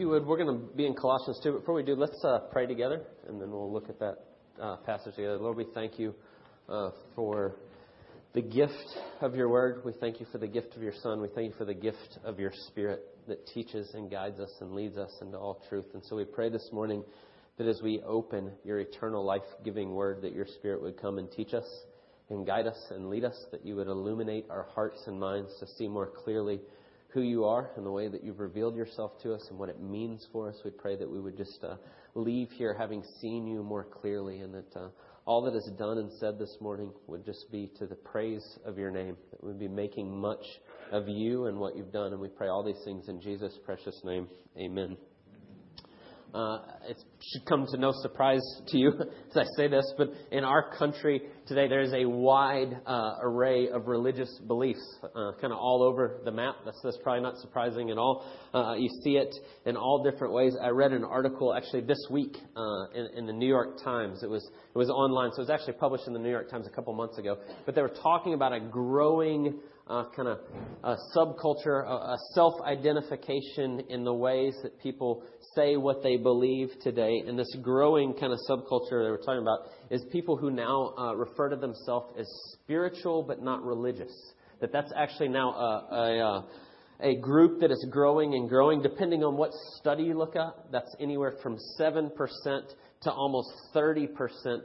you would, we're going to be in Colossians 2. Before we do, let's uh, pray together, and then we'll look at that uh, passage together. Lord, we thank you uh, for the gift of your word. We thank you for the gift of your Son. We thank you for the gift of your Spirit that teaches and guides us and leads us into all truth. And so we pray this morning that as we open your eternal life giving word, that your Spirit would come and teach us and guide us and lead us, that you would illuminate our hearts and minds to see more clearly who you are and the way that you've revealed yourself to us and what it means for us. We pray that we would just uh, leave here having seen you more clearly and that uh, all that is done and said this morning would just be to the praise of your name. That we'd be making much of you and what you've done. And we pray all these things in Jesus' precious name. Amen. Uh, it should come to no surprise to you as I say this, but in our country today, there is a wide uh, array of religious beliefs, uh, kind of all over the map. That's, that's probably not surprising at all. Uh, you see it in all different ways. I read an article actually this week uh, in, in, the New York Times. It was it was online, so it was actually published in the New York Times a couple months ago. But they were talking about a growing uh, kind of a subculture, a, a self identification in the ways that people say what they believe today. And this growing kind of subculture that we're talking about is people who now uh, refer to themselves as spiritual but not religious. That that's actually now a, a, uh, a group that is growing and growing, depending on what study you look at. That's anywhere from 7% to almost 30%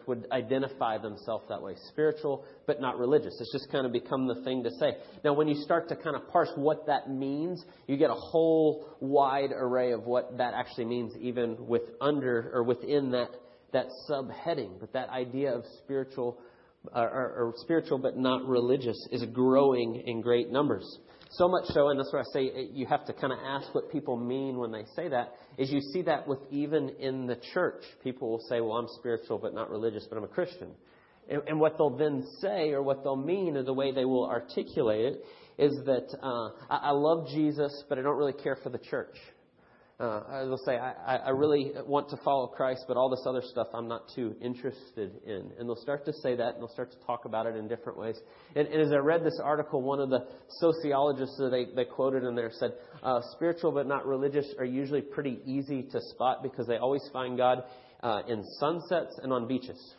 would identify themselves that way. Spiritual, but not religious. It's just kind of become the thing to say. Now, when you start to kind of parse what that means, you get a whole wide array of what that actually means, even with under or within that, that subheading. But that idea of spiritual, uh, or, or spiritual but not religious is growing in great numbers. So much so, and that's why I say you have to kind of ask what people mean when they say that, is you see that with even in the church. People will say, well, I'm spiritual but not religious, but I'm a Christian. And, and what they'll then say or what they'll mean or the way they will articulate it is that uh, I, I love Jesus, but I don't really care for the church. Uh, they'll say, I, I really want to follow Christ, but all this other stuff I'm not too interested in. And they'll start to say that, and they'll start to talk about it in different ways. And, and as I read this article, one of the sociologists that they, they quoted in there said, uh, spiritual but not religious are usually pretty easy to spot because they always find God uh, in sunsets and on beaches.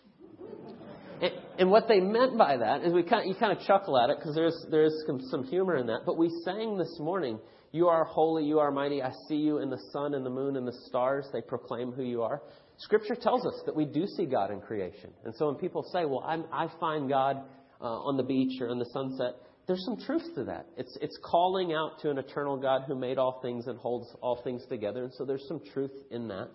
And, and, what they meant by that is we kind of, you kind of chuckle at it because there's, there's some, some humor in that. But we sang this morning you are holy, you are mighty. I see you in the sun and the moon and the stars. They proclaim who you are. Scripture tells us that we do see God in creation. And so when people say, well, I'm, i find God uh, on the beach or in the sunset, there's some truth to that. It's, it's calling out to an eternal God who made all things and holds all things together. And so there's some truth in that.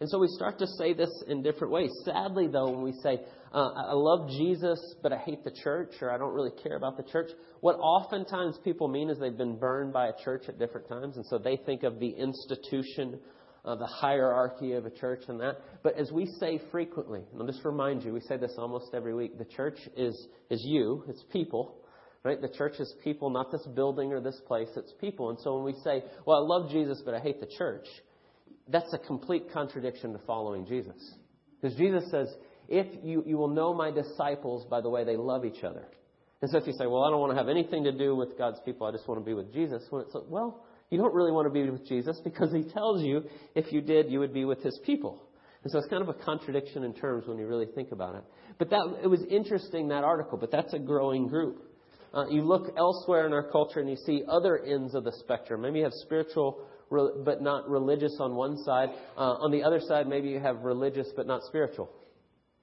And so we start to say this in different ways. Sadly, though, when we say, uh, I love Jesus, but I hate the church, or I don't really care about the church, what oftentimes people mean is they've been burned by a church at different times. And so they think of the institution, uh, the hierarchy of a church and that. But as we say frequently, and I'll just remind you, we say this almost every week the church is, is you, it's people. Right? The church is people, not this building or this place. It's people. And so when we say, well, I love Jesus, but I hate the church, that's a complete contradiction to following Jesus. Because Jesus says, if you, you will know my disciples by the way they love each other. And so if you say, well, I don't want to have anything to do with God's people, I just want to be with Jesus. Well, you don't really want to be with Jesus because he tells you if you did, you would be with his people. And so it's kind of a contradiction in terms when you really think about it. But that, it was interesting, that article, but that's a growing group. Uh, you look elsewhere in our culture and you see other ends of the spectrum. Maybe you have spiritual but not religious on one side. Uh, on the other side, maybe you have religious but not spiritual.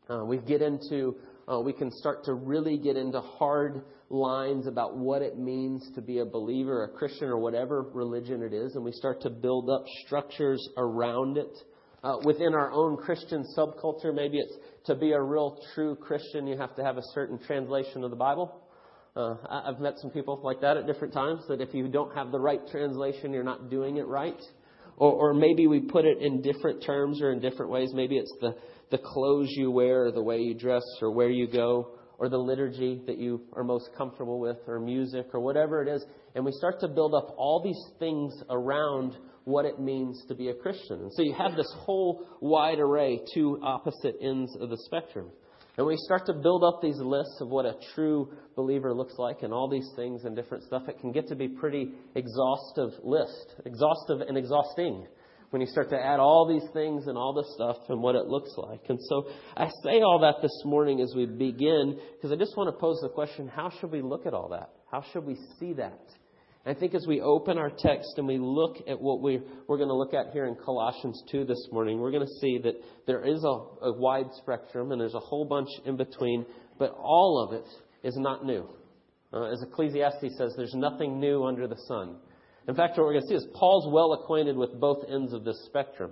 Uh, we get into, uh, we can start to really get into hard lines about what it means to be a believer, a Christian, or whatever religion it is, and we start to build up structures around it. Uh, within our own Christian subculture, maybe it's to be a real true Christian, you have to have a certain translation of the Bible. Uh, I've met some people like that at different times, that if you don't have the right translation, you're not doing it right. Or, or maybe we put it in different terms or in different ways. Maybe it's the, the clothes you wear, or the way you dress, or where you go, or the liturgy that you are most comfortable with, or music, or whatever it is. And we start to build up all these things around what it means to be a Christian. And so you have this whole wide array, two opposite ends of the spectrum. And we start to build up these lists of what a true believer looks like and all these things and different stuff, it can get to be pretty exhaustive list, exhaustive and exhausting when you start to add all these things and all this stuff and what it looks like. And so I say all that this morning as we begin because I just want to pose the question how should we look at all that? How should we see that? I think as we open our text and we look at what we're, we're going to look at here in Colossians 2 this morning, we're going to see that there is a, a wide spectrum and there's a whole bunch in between, but all of it is not new. Uh, as Ecclesiastes says, there's nothing new under the sun. In fact, what we're going to see is Paul's well acquainted with both ends of this spectrum.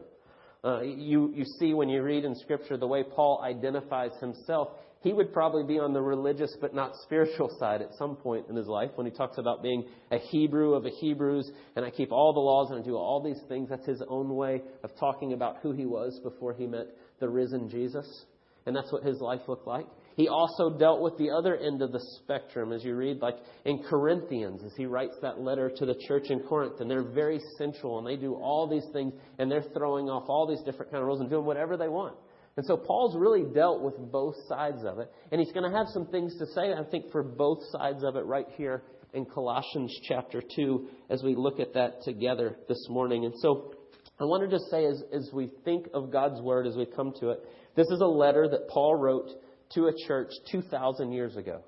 Uh, you, you see when you read in Scripture the way Paul identifies himself, he would probably be on the religious but not spiritual side at some point in his life when he talks about being a Hebrew of the Hebrews and I keep all the laws and I do all these things. That's his own way of talking about who he was before he met the risen Jesus. And that's what his life looked like. He also dealt with the other end of the spectrum, as you read, like in Corinthians, as he writes that letter to the church in Corinth, and they're very sensual, and they do all these things, and they're throwing off all these different kind of rules and doing whatever they want. And so Paul's really dealt with both sides of it, and he's going to have some things to say, I think, for both sides of it right here in Colossians chapter 2 as we look at that together this morning. And so I wanted to say, as, as we think of God's Word, as we come to it, this is a letter that Paul wrote to a church 2,000 years ago.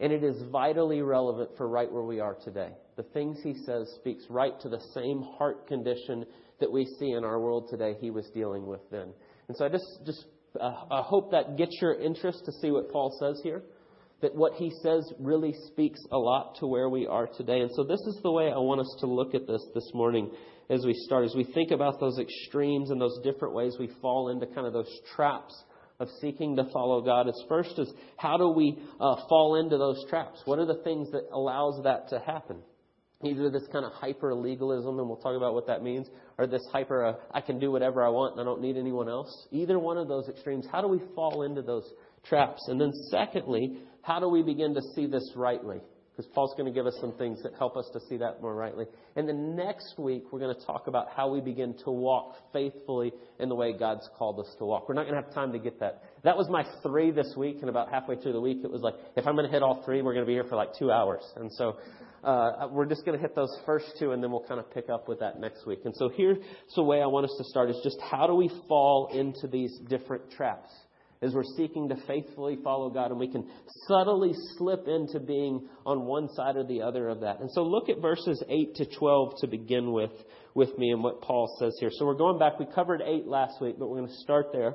And it is vitally relevant for right where we are today. The things he says speaks right to the same heart condition that we see in our world today he was dealing with then. And so I just, just uh, I hope that gets your interest to see what Paul says here. That what he says really speaks a lot to where we are today. And so this is the way I want us to look at this this morning as we start, as we think about those extremes and those different ways we fall into kind of those traps of seeking to follow God is first is how do we uh, fall into those traps? What are the things that allows that to happen? Either this kind of hyper legalism, and we'll talk about what that means, or this hyper, uh, I can do whatever I want and I don't need anyone else. Either one of those extremes, how do we fall into those traps? And then secondly, how do we begin to see this rightly? because Paul's going to give us some things that help us to see that more rightly. And then next week, we're going to talk about how we begin to walk faithfully in the way God's called us to walk. We're not going to have time to get that. That was my three this week, and about halfway through the week, it was like, if I'm going to hit all three, we're going to be here for like two hours. And so uh, we're just going to hit those first two, and then we'll kind of pick up with that next week. And so here's the way I want us to start is just how do we fall into these different traps? as we're seeking to faithfully follow God, and we can subtly slip into being on one side or the other of that. And so look at verses 8 to 12 to begin with, with me and what Paul says here. So we're going back. We covered 8 last week, but we're going to start there.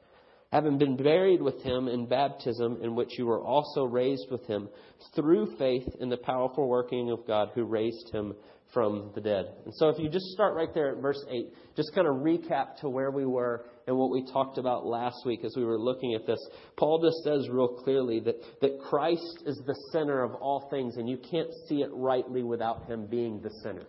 Having been buried with him in baptism, in which you were also raised with him through faith in the powerful working of God who raised him from the dead. And so if you just start right there at verse 8, just kind of recap to where we were and what we talked about last week as we were looking at this. Paul just says real clearly that, that Christ is the center of all things, and you can't see it rightly without him being the center.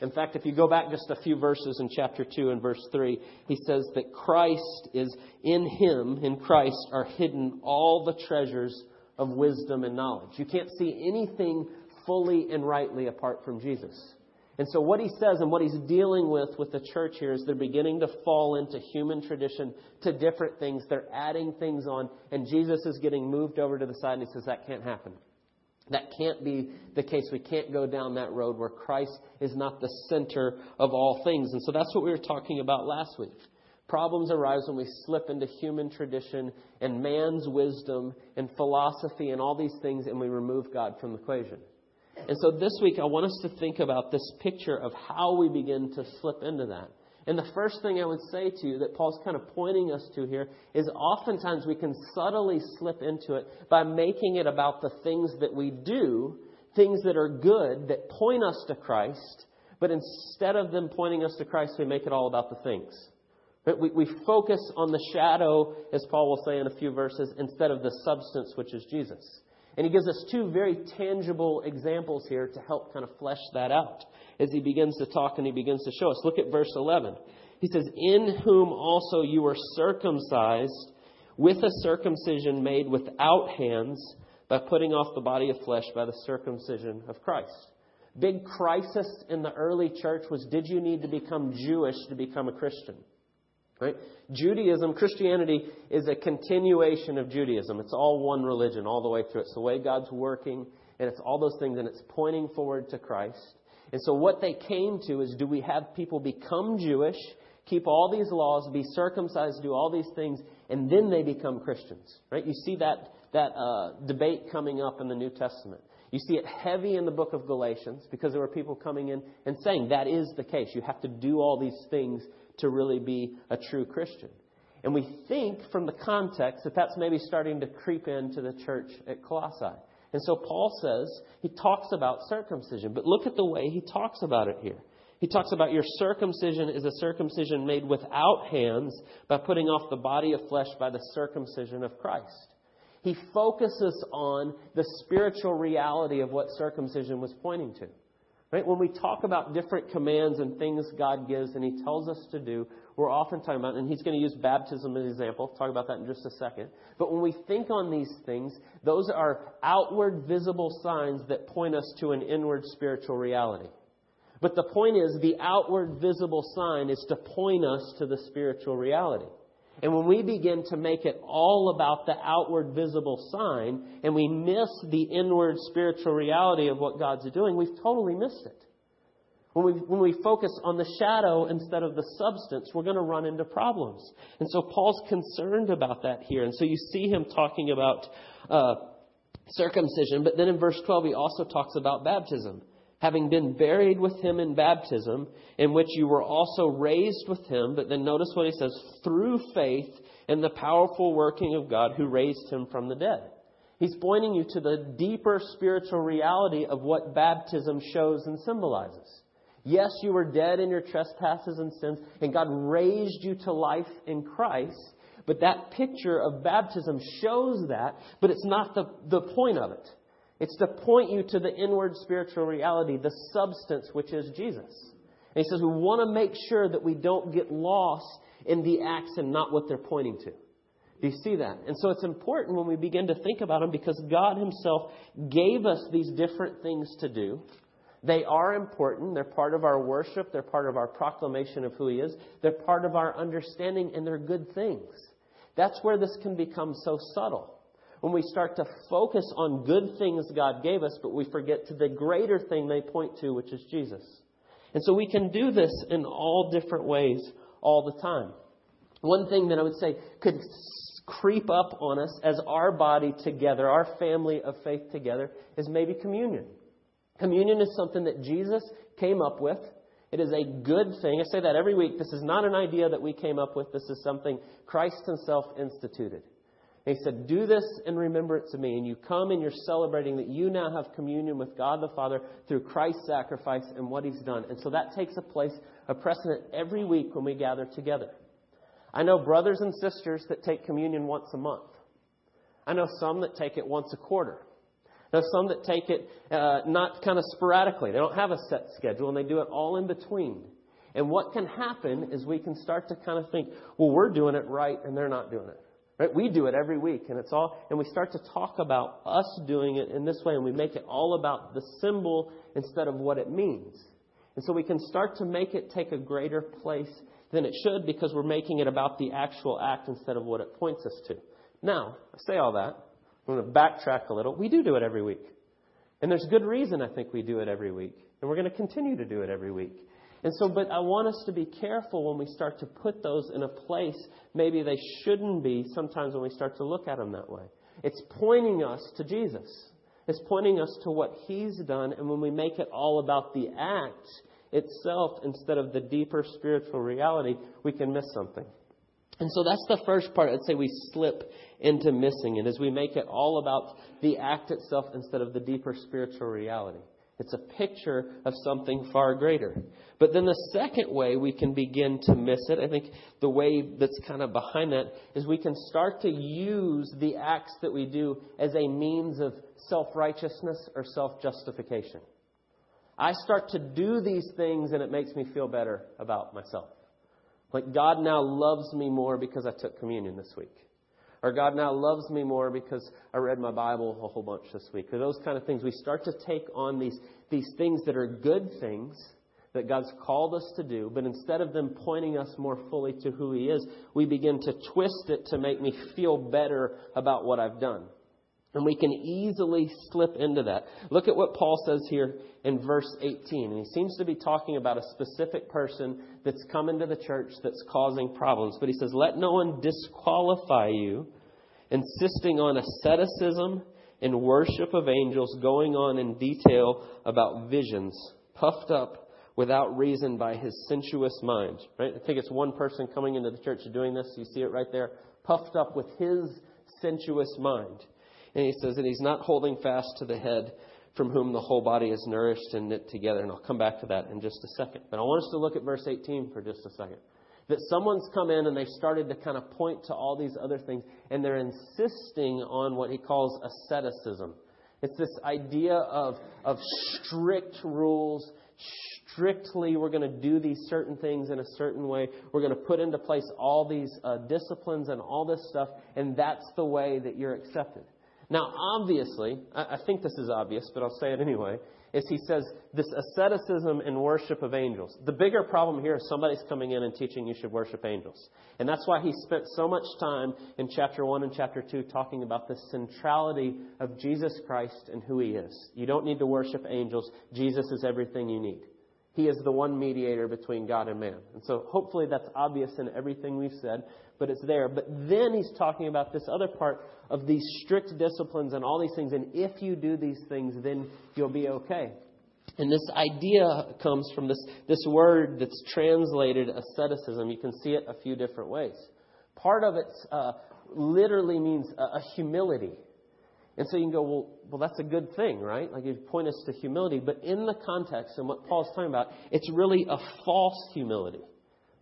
In fact, if you go back just a few verses in chapter 2 and verse 3, he says that Christ is in him, in Christ, are hidden all the treasures of wisdom and knowledge. You can't see anything fully and rightly apart from Jesus. And so, what he says and what he's dealing with with the church here is they're beginning to fall into human tradition to different things. They're adding things on, and Jesus is getting moved over to the side, and he says, That can't happen. That can't be the case. We can't go down that road where Christ is not the center of all things. And so, that's what we were talking about last week. Problems arise when we slip into human tradition and man's wisdom and philosophy and all these things, and we remove God from the equation. And so this week, I want us to think about this picture of how we begin to slip into that. And the first thing I would say to you that Paul's kind of pointing us to here is oftentimes we can subtly slip into it by making it about the things that we do, things that are good, that point us to Christ, but instead of them pointing us to Christ, we make it all about the things. We, we focus on the shadow, as Paul will say in a few verses, instead of the substance, which is Jesus. And he gives us two very tangible examples here to help kind of flesh that out as he begins to talk and he begins to show us. Look at verse 11. He says, In whom also you were circumcised with a circumcision made without hands by putting off the body of flesh by the circumcision of Christ. Big crisis in the early church was did you need to become Jewish to become a Christian? Right? Judaism, Christianity is a continuation of Judaism. It's all one religion all the way through. It's the way God's working, and it's all those things, and it's pointing forward to Christ. And so what they came to is do we have people become Jewish, keep all these laws, be circumcised, do all these things, and then they become Christians? Right? You see that, that uh, debate coming up in the New Testament. You see it heavy in the book of Galatians because there were people coming in and saying that is the case. You have to do all these things to really be a true Christian. And we think from the context that that's maybe starting to creep into the church at Colossae. And so Paul says, he talks about circumcision, but look at the way he talks about it here. He talks about your circumcision is a circumcision made without hands by putting off the body of flesh by the circumcision of Christ. He focuses on the spiritual reality of what circumcision was pointing to. Right? When we talk about different commands and things God gives and He tells us to do, we're often talking about, and He's going to use baptism as an example. talk about that in just a second. But when we think on these things, those are outward visible signs that point us to an inward spiritual reality. But the point is, the outward visible sign is to point us to the spiritual reality. And when we begin to make it all about the outward visible sign and we miss the inward spiritual reality of what God's doing, we've totally missed it. When we, when we focus on the shadow instead of the substance, we're going to run into problems. And so Paul's concerned about that here. And so you see him talking about uh, circumcision, but then in verse 12 he also talks about baptism having been buried with him in baptism, in which you were also raised with him. But then notice what he says through faith in the powerful working of God who raised him from the dead. He's pointing you to the deeper spiritual reality of what baptism shows and symbolizes. Yes, you were dead in your trespasses and sins, and God raised you to life in Christ. But that picture of baptism shows that, but it's not the, the point of it. It's to point you to the inward spiritual reality, the substance which is Jesus. And he says we want to make sure that we don't get lost in the acts and not what they're pointing to. Do you see that? And so it's important when we begin to think about them because God Himself gave us these different things to do. They are important. They're part of our worship. They're part of our proclamation of who He is. They're part of our understanding, and they're good things. That's where this can become so subtle when we start to focus on good things God gave us, but we forget to the greater thing they point to, which is Jesus. And so we can do this in all different ways all the time. One thing that I would say could creep up on us as our body together, our family of faith together, is maybe communion. Communion is something that Jesus came up with. It is a good thing. I say that every week. This is not an idea that we came up with. This is something Christ Himself instituted. He said, Do this in remembrance of me. And you come and you're celebrating that you now have communion with God the Father through Christ's sacrifice and what he's done. And so that takes a place, a precedent every week when we gather together. I know brothers and sisters that take communion once a month. I know some that take it once a quarter. I know some that take it uh, not kind of sporadically. They don't have a set schedule and they do it all in between. And what can happen is we can start to kind of think, well, we're doing it right and they're not doing it. Right? We do it every week, and it's all, and we start to talk about us doing it in this way, and we make it all about the symbol instead of what it means. And so we can start to make it take a greater place than it should because we're making it about the actual act instead of what it points us to. Now, I say all that. I'm going to backtrack a little. We do do it every week. And there's good reason I think we do it every week. And we're going to continue to do it every week. And so, but I want us to be careful when we start to put those in a place maybe they shouldn't be sometimes when we start to look at them that way. It's pointing us to Jesus. It's pointing us to what He's done, and when we make it all about the act itself instead of the deeper spiritual reality, we can miss something. And so that's the first part I'd say we slip into missing it, as we make it all about the act itself instead of the deeper spiritual reality. It's a picture of something far greater. But then the second way we can begin to miss it, I think the way that's kind of behind that, is we can start to use the acts that we do as a means of self righteousness or self justification. I start to do these things and it makes me feel better about myself. Like God now loves me more because I took communion this week. Or God now loves me more because I read my Bible a whole bunch this week. Or those kind of things. We start to take on these, these things that are good things that God's called us to do, but instead of them pointing us more fully to who He is, we begin to twist it to make me feel better about what I've done. And we can easily slip into that. Look at what Paul says here in verse 18. And he seems to be talking about a specific person that's come into the church that's causing problems. But he says, Let no one disqualify you, insisting on asceticism and worship of angels, going on in detail about visions, puffed up without reason by his sensuous mind. Right? I think it's one person coming into the church doing this. You see it right there. Puffed up with his sensuous mind. And he says that he's not holding fast to the head from whom the whole body is nourished and knit together. And I'll come back to that in just a second. But I want us to look at verse 18 for just a second. That someone's come in and they started to kind of point to all these other things, and they're insisting on what he calls asceticism. It's this idea of, of strict rules, strictly we're going to do these certain things in a certain way. We're going to put into place all these uh, disciplines and all this stuff, and that's the way that you're accepted. Now, obviously, I think this is obvious, but I'll say it anyway, is he says this asceticism and worship of angels. The bigger problem here is somebody's coming in and teaching you should worship angels. And that's why he spent so much time in chapter 1 and chapter 2 talking about the centrality of Jesus Christ and who he is. You don't need to worship angels. Jesus is everything you need. He is the one mediator between God and man. And so hopefully that's obvious in everything we've said, but it's there. But then he's talking about this other part of these strict disciplines and all these things. And if you do these things, then you'll be okay. And this idea comes from this, this word that's translated asceticism. You can see it a few different ways. Part of it uh, literally means a, a humility. And so you can go, well, well, that's a good thing, right? Like you point us to humility. But in the context and what Paul's talking about, it's really a false humility.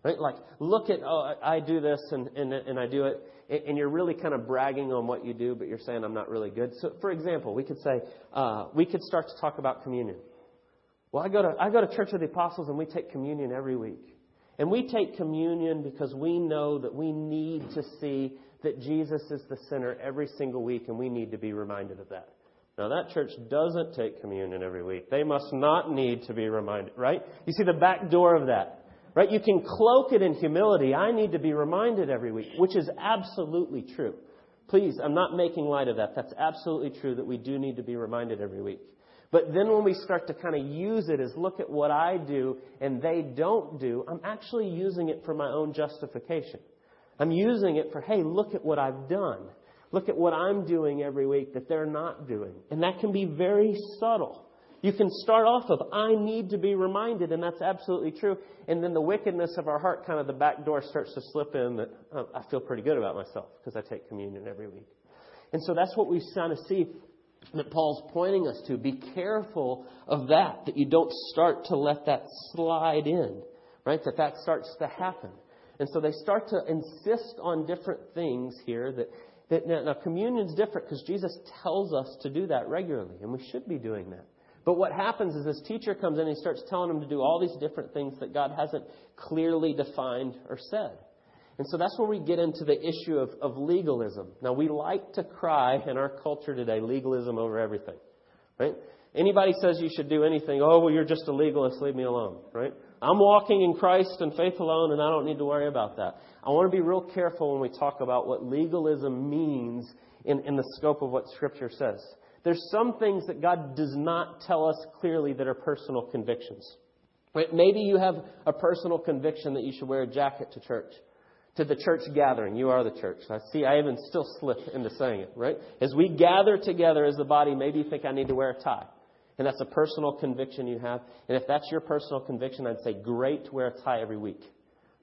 Right? Like, look at, oh, I do this and, and, and I do it, and you're really kind of bragging on what you do, but you're saying I'm not really good. So, for example, we could say, uh, we could start to talk about communion. Well, I go, to, I go to Church of the Apostles and we take communion every week. And we take communion because we know that we need to see that Jesus is the center every single week, and we need to be reminded of that. Now, that church doesn't take communion every week. They must not need to be reminded, right? You see the back door of that. Right? You can cloak it in humility. I need to be reminded every week, which is absolutely true. Please, I'm not making light of that. That's absolutely true that we do need to be reminded every week. But then when we start to kind of use it as look at what I do and they don't do, I'm actually using it for my own justification. I'm using it for, hey, look at what I've done. Look at what I'm doing every week that they're not doing. And that can be very subtle. You can start off of, I need to be reminded, and that's absolutely true. And then the wickedness of our heart, kind of the back door starts to slip in that oh, I feel pretty good about myself because I take communion every week. And so that's what we kind of see that Paul's pointing us to. Be careful of that, that you don't start to let that slide in, right? That that starts to happen. And so they start to insist on different things here that, that now communion's different because Jesus tells us to do that regularly, and we should be doing that. But what happens is this teacher comes in and he starts telling them to do all these different things that God hasn't clearly defined or said. And so that's where we get into the issue of, of legalism. Now, we like to cry in our culture today legalism over everything, right? Anybody says you should do anything, oh, well, you're just a legalist, leave me alone, right? I'm walking in Christ and faith alone, and I don't need to worry about that. I want to be real careful when we talk about what legalism means in, in the scope of what Scripture says. There's some things that God does not tell us clearly that are personal convictions. Maybe you have a personal conviction that you should wear a jacket to church, to the church gathering. You are the church. I see, I even still slip into saying it, right? As we gather together as the body, maybe you think I need to wear a tie. And that's a personal conviction you have. And if that's your personal conviction, I'd say great to wear a tie every week.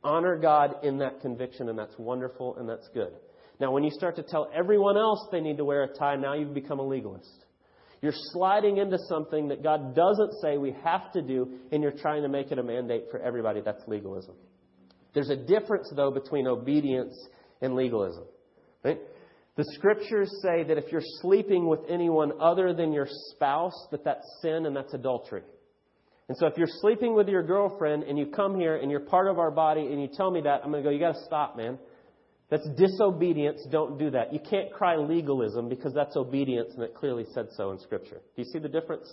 Honor God in that conviction, and that's wonderful and that's good. Now, when you start to tell everyone else they need to wear a tie, now you've become a legalist. You're sliding into something that God doesn't say we have to do, and you're trying to make it a mandate for everybody. That's legalism. There's a difference, though, between obedience and legalism. Right? The scriptures say that if you're sleeping with anyone other than your spouse, that that's sin and that's adultery. And so if you're sleeping with your girlfriend and you come here and you're part of our body and you tell me that, I'm going to go, you got to stop, man. That's disobedience. Don't do that. You can't cry legalism because that's obedience and it clearly said so in Scripture. Do you see the difference?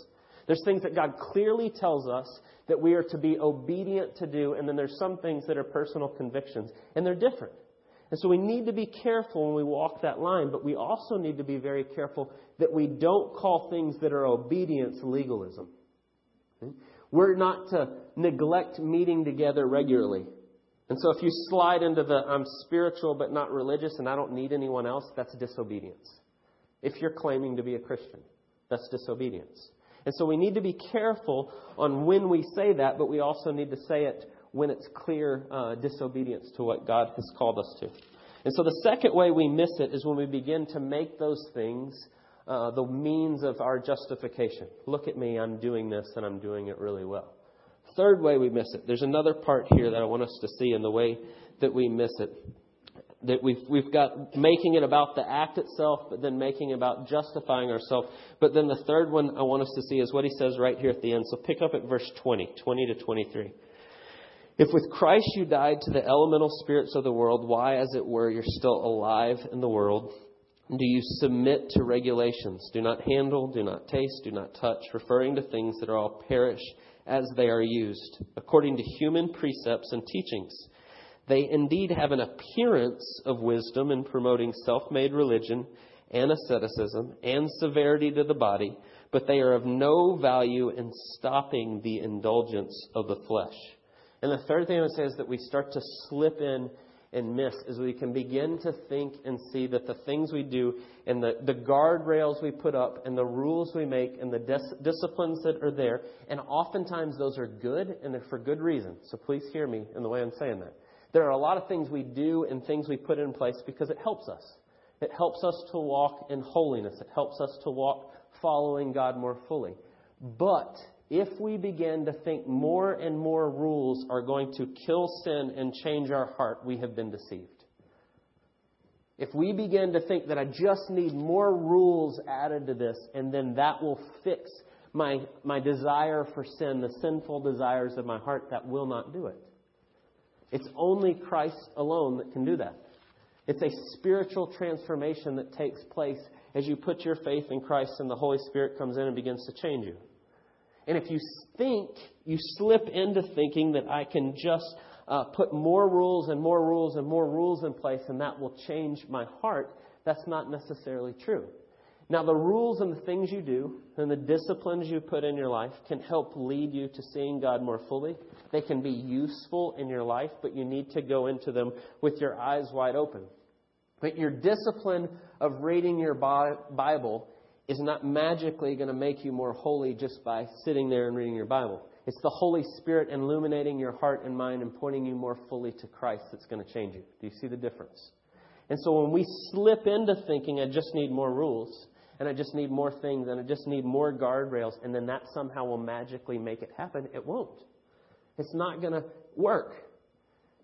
There's things that God clearly tells us that we are to be obedient to do, and then there's some things that are personal convictions, and they're different. And so we need to be careful when we walk that line, but we also need to be very careful that we don't call things that are obedience legalism. Hmm? We're not to neglect meeting together regularly. And so if you slide into the I'm spiritual but not religious and I don't need anyone else, that's disobedience. If you're claiming to be a Christian, that's disobedience. And so we need to be careful on when we say that, but we also need to say it when it's clear uh, disobedience to what God has called us to. And so the second way we miss it is when we begin to make those things uh, the means of our justification. Look at me, I'm doing this and I'm doing it really well. Third way we miss it. There's another part here that I want us to see in the way that we miss it. That we've, we've got making it about the act itself, but then making about justifying ourselves. But then the third one I want us to see is what he says right here at the end. So pick up at verse 20, 20 to 23. If with Christ you died to the elemental spirits of the world, why, as it were, you're still alive in the world, do you submit to regulations? Do not handle, do not taste, do not touch, referring to things that are all perish as they are used, according to human precepts and teachings. They indeed have an appearance of wisdom in promoting self made religion and asceticism and severity to the body, but they are of no value in stopping the indulgence of the flesh. And the third thing I would say is that we start to slip in and miss is we can begin to think and see that the things we do and the, the guardrails we put up and the rules we make and the dis- disciplines that are there, and oftentimes those are good and they're for good reason. So please hear me in the way I'm saying that. There are a lot of things we do and things we put in place because it helps us. It helps us to walk in holiness. It helps us to walk following God more fully. But if we begin to think more and more rules are going to kill sin and change our heart, we have been deceived. If we begin to think that I just need more rules added to this and then that will fix my, my desire for sin, the sinful desires of my heart, that will not do it. It's only Christ alone that can do that. It's a spiritual transformation that takes place as you put your faith in Christ and the Holy Spirit comes in and begins to change you. And if you think, you slip into thinking that I can just uh, put more rules and more rules and more rules in place and that will change my heart, that's not necessarily true. Now, the rules and the things you do and the disciplines you put in your life can help lead you to seeing God more fully. They can be useful in your life, but you need to go into them with your eyes wide open. But your discipline of reading your Bible is not magically going to make you more holy just by sitting there and reading your Bible. It's the Holy Spirit illuminating your heart and mind and pointing you more fully to Christ that's going to change you. Do you see the difference? And so when we slip into thinking, I just need more rules, and I just need more things, and I just need more guardrails, and then that somehow will magically make it happen, it won't. It's not going to work.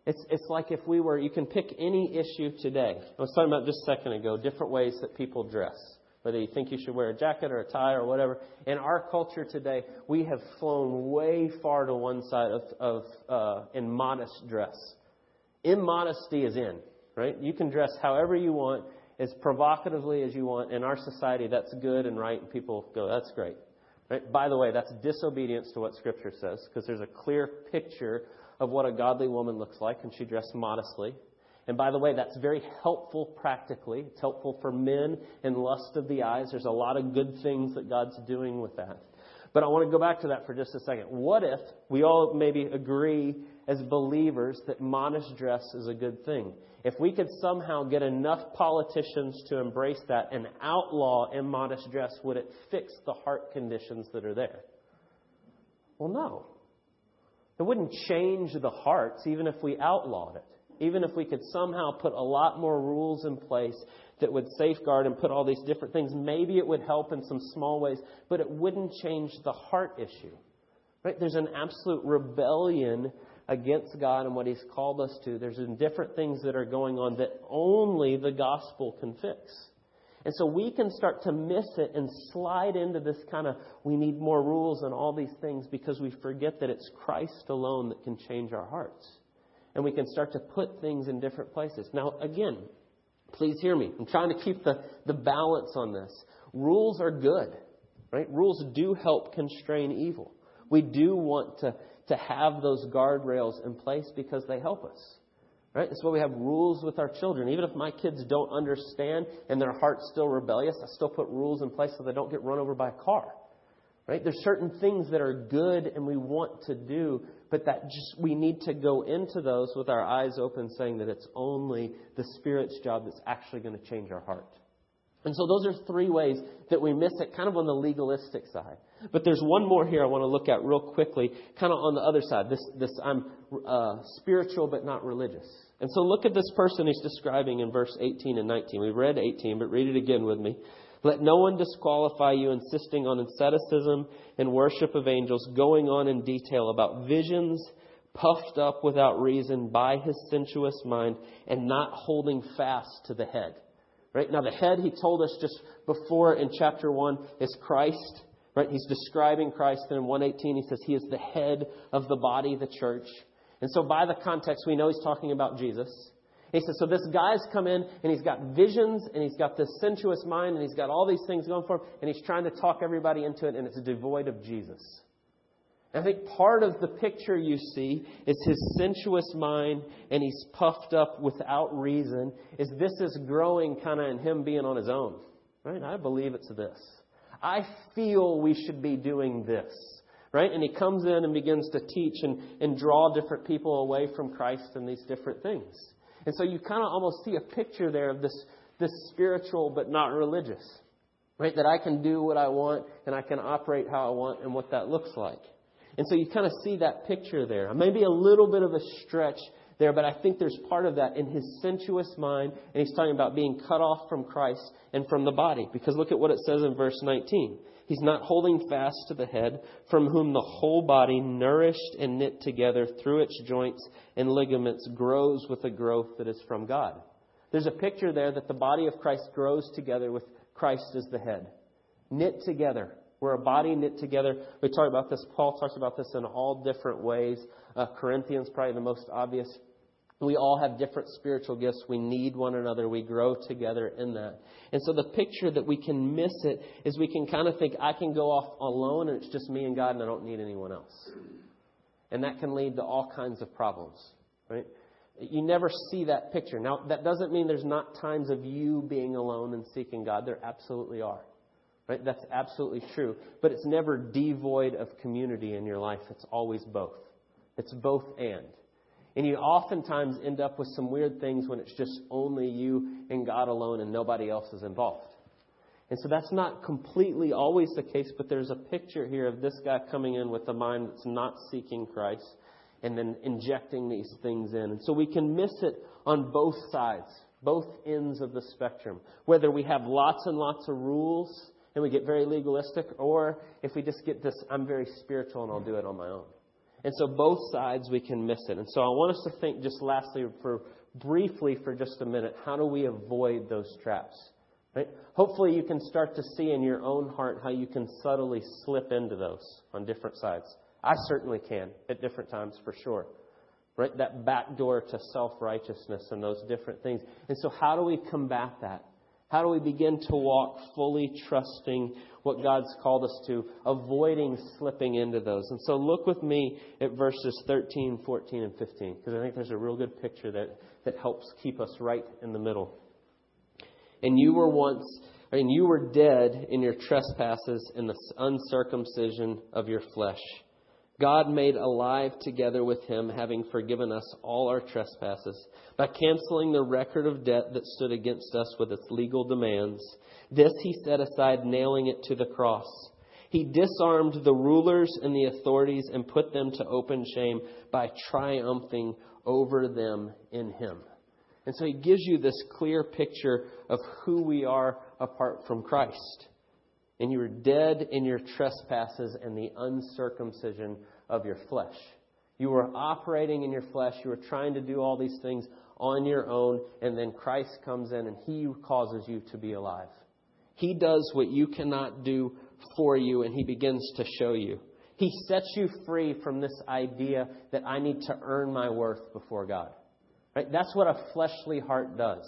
It's, it's like if we were, you can pick any issue today. I was talking about just a second ago, different ways that people dress whether you think you should wear a jacket or a tie or whatever. In our culture today, we have flown way far to one side of, of uh, in modest dress. Immodesty is in, right? You can dress however you want, as provocatively as you want. In our society, that's good and right, and people go, that's great. Right? By the way, that's disobedience to what Scripture says, because there's a clear picture of what a godly woman looks like, and she dressed modestly. And by the way, that's very helpful practically. It's helpful for men and lust of the eyes. There's a lot of good things that God's doing with that. But I want to go back to that for just a second. What if we all maybe agree as believers that modest dress is a good thing? If we could somehow get enough politicians to embrace that and outlaw immodest dress, would it fix the heart conditions that are there? Well, no. It wouldn't change the hearts even if we outlawed it. Even if we could somehow put a lot more rules in place that would safeguard and put all these different things, maybe it would help in some small ways, but it wouldn't change the heart issue. Right? There's an absolute rebellion against God and what He's called us to. There's different things that are going on that only the gospel can fix. And so we can start to miss it and slide into this kind of, we need more rules and all these things because we forget that it's Christ alone that can change our hearts. And we can start to put things in different places. Now, again, please hear me. I'm trying to keep the, the balance on this. Rules are good, right? Rules do help constrain evil. We do want to, to have those guardrails in place because they help us. Right? That's why we have rules with our children. Even if my kids don't understand and their heart's still rebellious, I still put rules in place so they don't get run over by a car. Right? There's certain things that are good and we want to do, but that just we need to go into those with our eyes open, saying that it's only the Spirit's job that's actually going to change our heart. And so those are three ways that we miss it, kind of on the legalistic side. But there's one more here I want to look at real quickly, kind of on the other side. This, this I'm uh, spiritual but not religious. And so look at this person he's describing in verse 18 and 19. We read 18, but read it again with me. Let no one disqualify you insisting on asceticism and worship of angels, going on in detail about visions, puffed up without reason by his sensuous mind, and not holding fast to the head. Right? Now, the head, he told us just before in chapter 1, is Christ. Right? He's describing Christ, and in 118 he says he is the head of the body, the church. And so, by the context, we know he's talking about Jesus. He says, so this guy's come in and he's got visions and he's got this sensuous mind and he's got all these things going for him and he's trying to talk everybody into it and it's devoid of Jesus. I think part of the picture you see is his sensuous mind and he's puffed up without reason. Is this is growing kind of in him being on his own, right? I believe it's this. I feel we should be doing this right? And he comes in and begins to teach and, and draw different people away from Christ and these different things. And so you kind of almost see a picture there of this, this spiritual but not religious, right? That I can do what I want and I can operate how I want and what that looks like. And so you kind of see that picture there. Maybe a little bit of a stretch there, but I think there's part of that in his sensuous mind, and he's talking about being cut off from Christ and from the body. Because look at what it says in verse 19. He's not holding fast to the head, from whom the whole body, nourished and knit together through its joints and ligaments, grows with a growth that is from God. There's a picture there that the body of Christ grows together with Christ as the head. Knit together. We're a body knit together. We talk about this. Paul talks about this in all different ways. Uh, Corinthians, probably the most obvious we all have different spiritual gifts. We need one another. We grow together in that. And so the picture that we can miss it is we can kind of think, I can go off alone and it's just me and God and I don't need anyone else. And that can lead to all kinds of problems, right? You never see that picture. Now, that doesn't mean there's not times of you being alone and seeking God. There absolutely are. Right? That's absolutely true. But it's never devoid of community in your life. It's always both. It's both and. And you oftentimes end up with some weird things when it's just only you and God alone and nobody else is involved. And so that's not completely always the case, but there's a picture here of this guy coming in with a mind that's not seeking Christ and then injecting these things in. And so we can miss it on both sides, both ends of the spectrum. Whether we have lots and lots of rules and we get very legalistic, or if we just get this, I'm very spiritual and I'll do it on my own. And so both sides we can miss it. And so I want us to think just lastly for briefly for just a minute, how do we avoid those traps? Right? Hopefully you can start to see in your own heart how you can subtly slip into those on different sides. I certainly can at different times for sure. Right? That back door to self-righteousness and those different things. And so how do we combat that? How do we begin to walk fully trusting what God's called us to, avoiding slipping into those? And so look with me at verses 13, 14, and 15, because I think there's a real good picture that, that helps keep us right in the middle. And you were once, and you were dead in your trespasses and the uncircumcision of your flesh. God made alive together with him, having forgiven us all our trespasses, by canceling the record of debt that stood against us with its legal demands. This he set aside, nailing it to the cross. He disarmed the rulers and the authorities and put them to open shame by triumphing over them in Him. And so He gives you this clear picture of who we are apart from Christ. And you were dead in your trespasses and the uncircumcision of your flesh. You were operating in your flesh. You were trying to do all these things on your own. And then Christ comes in and He causes you to be alive. He does what you cannot do for you and He begins to show you. He sets you free from this idea that I need to earn my worth before God. Right? That's what a fleshly heart does.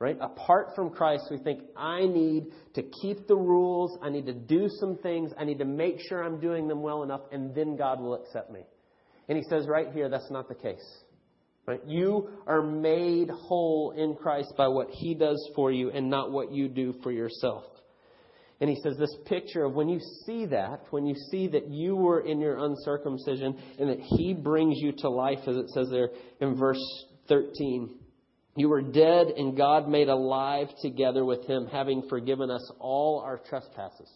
Right? Apart from Christ, we think, I need to keep the rules, I need to do some things, I need to make sure I'm doing them well enough, and then God will accept me. And he says right here, that's not the case. Right? You are made whole in Christ by what he does for you and not what you do for yourself. And he says this picture of when you see that, when you see that you were in your uncircumcision and that he brings you to life, as it says there in verse 13. You were dead and God made alive together with him, having forgiven us all our trespasses.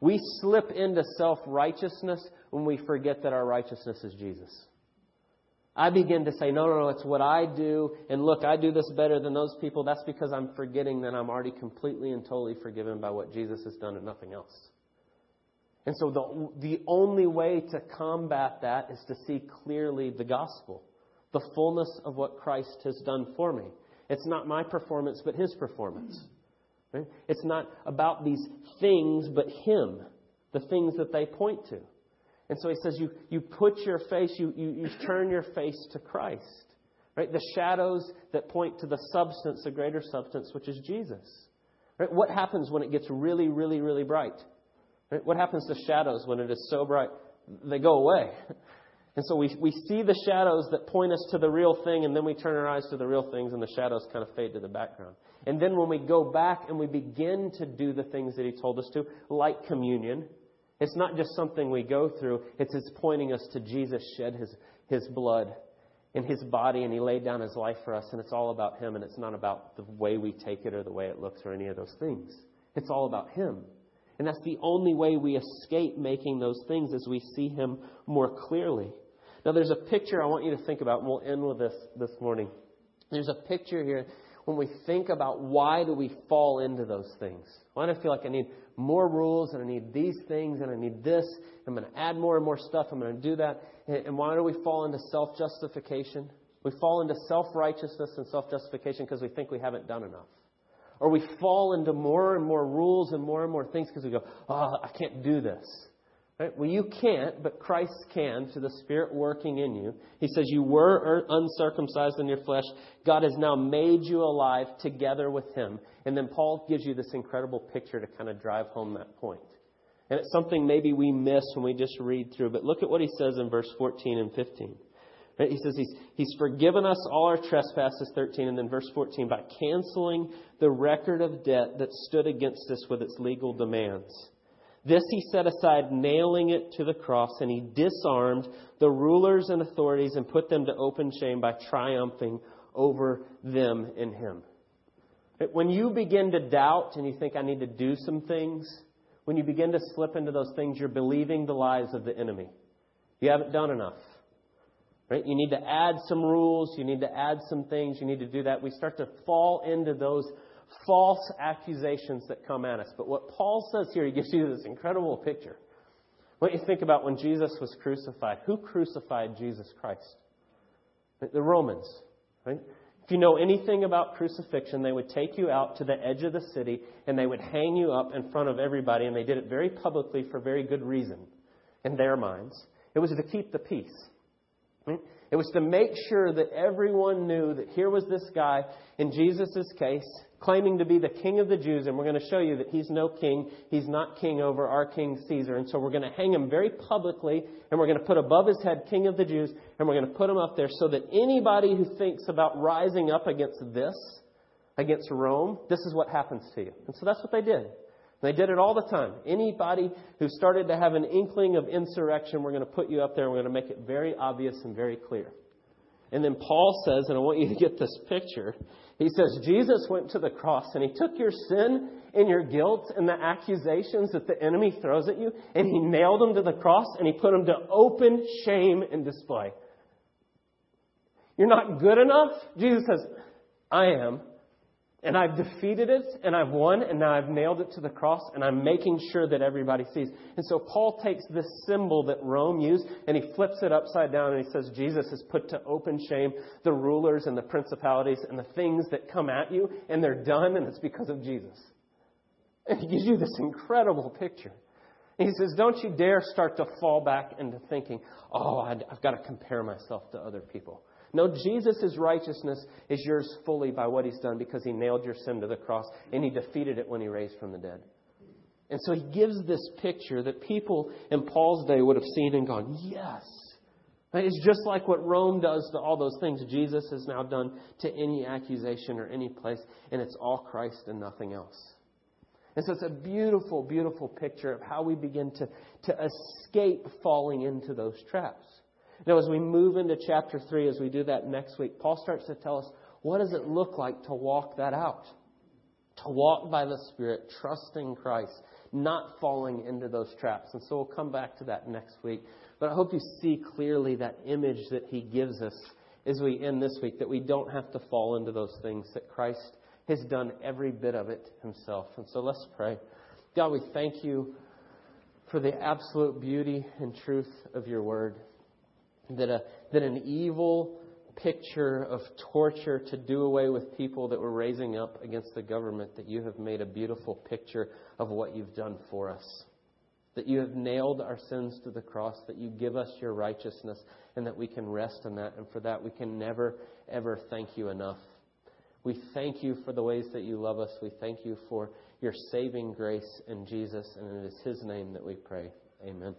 We slip into self righteousness when we forget that our righteousness is Jesus. I begin to say, no, no, no, it's what I do. And look, I do this better than those people. That's because I'm forgetting that I'm already completely and totally forgiven by what Jesus has done and nothing else. And so the, the only way to combat that is to see clearly the gospel, the fullness of what Christ has done for me. It's not my performance, but His performance. Right? It's not about these things, but Him, the things that they point to. And so he says, you, you put your face, you, you, you turn your face to Christ. Right? The shadows that point to the substance, the greater substance, which is Jesus. Right? What happens when it gets really, really, really bright? Right? What happens to shadows when it is so bright? They go away. And so we, we see the shadows that point us to the real thing, and then we turn our eyes to the real things, and the shadows kind of fade to the background. And then when we go back and we begin to do the things that He told us to, like communion, it's not just something we go through, it's, it's pointing us to Jesus shed his, his blood in his body and he laid down his life for us, and it's all about him, and it's not about the way we take it or the way it looks or any of those things. It's all about him. And that's the only way we escape making those things as we see him more clearly. Now, there's a picture I want you to think about, and we'll end with this this morning. There's a picture here when we think about why do we fall into those things. Why do I feel like I need more rules and I need these things and I need this. I'm going to add more and more stuff. I'm going to do that. And why do we fall into self justification? We fall into self righteousness and self justification because we think we haven't done enough. Or we fall into more and more rules and more and more things because we go, oh, I can't do this. Right? Well, you can't, but Christ can through the Spirit working in you. He says, You were uncircumcised in your flesh. God has now made you alive together with Him. And then Paul gives you this incredible picture to kind of drive home that point. And it's something maybe we miss when we just read through. But look at what he says in verse 14 and 15. He says he's, he's forgiven us all our trespasses, 13, and then verse 14, by canceling the record of debt that stood against us with its legal demands. This he set aside, nailing it to the cross, and he disarmed the rulers and authorities and put them to open shame by triumphing over them in him. When you begin to doubt and you think, I need to do some things, when you begin to slip into those things, you're believing the lies of the enemy. You haven't done enough. Right? You need to add some rules. You need to add some things. You need to do that. We start to fall into those false accusations that come at us. But what Paul says here, he gives you this incredible picture. What you think about when Jesus was crucified. Who crucified Jesus Christ? The Romans, right? If you know anything about crucifixion, they would take you out to the edge of the city and they would hang you up in front of everybody, and they did it very publicly for very good reason in their minds. It was to keep the peace. It was to make sure that everyone knew that here was this guy, in Jesus' case, claiming to be the king of the Jews, and we're going to show you that he's no king. He's not king over our king Caesar. And so we're going to hang him very publicly, and we're going to put above his head king of the Jews, and we're going to put him up there so that anybody who thinks about rising up against this, against Rome, this is what happens to you. And so that's what they did. They did it all the time. Anybody who started to have an inkling of insurrection, we're going to put you up there and we're going to make it very obvious and very clear. And then Paul says, and I want you to get this picture, he says, Jesus went to the cross and he took your sin and your guilt and the accusations that the enemy throws at you, and he nailed them to the cross and he put them to open shame and display. You're not good enough? Jesus says, I am. And I've defeated it and I've won and now I've nailed it to the cross and I'm making sure that everybody sees. And so Paul takes this symbol that Rome used and he flips it upside down and he says Jesus has put to open shame the rulers and the principalities and the things that come at you and they're done and it's because of Jesus. And he gives you this incredible picture. And he says, Don't you dare start to fall back into thinking, oh, I've got to compare myself to other people. No, Jesus' righteousness is yours fully by what he's done because he nailed your sin to the cross and he defeated it when he raised from the dead. And so he gives this picture that people in Paul's day would have seen and gone, yes. It's just like what Rome does to all those things Jesus has now done to any accusation or any place, and it's all Christ and nothing else. And so it's a beautiful, beautiful picture of how we begin to, to escape falling into those traps. Now, as we move into chapter 3, as we do that next week, Paul starts to tell us what does it look like to walk that out? To walk by the Spirit, trusting Christ, not falling into those traps. And so we'll come back to that next week. But I hope you see clearly that image that he gives us as we end this week, that we don't have to fall into those things, that Christ has done every bit of it himself. And so let's pray. God, we thank you for the absolute beauty and truth of your word that, a, that an evil picture of torture to do away with people that were raising up against the government, that you have made a beautiful picture of what you've done for us. That you have nailed our sins to the cross, that you give us your righteousness, and that we can rest in that. And for that, we can never, ever thank you enough. We thank you for the ways that you love us. We thank you for your saving grace in Jesus, and it is His name that we pray. Amen.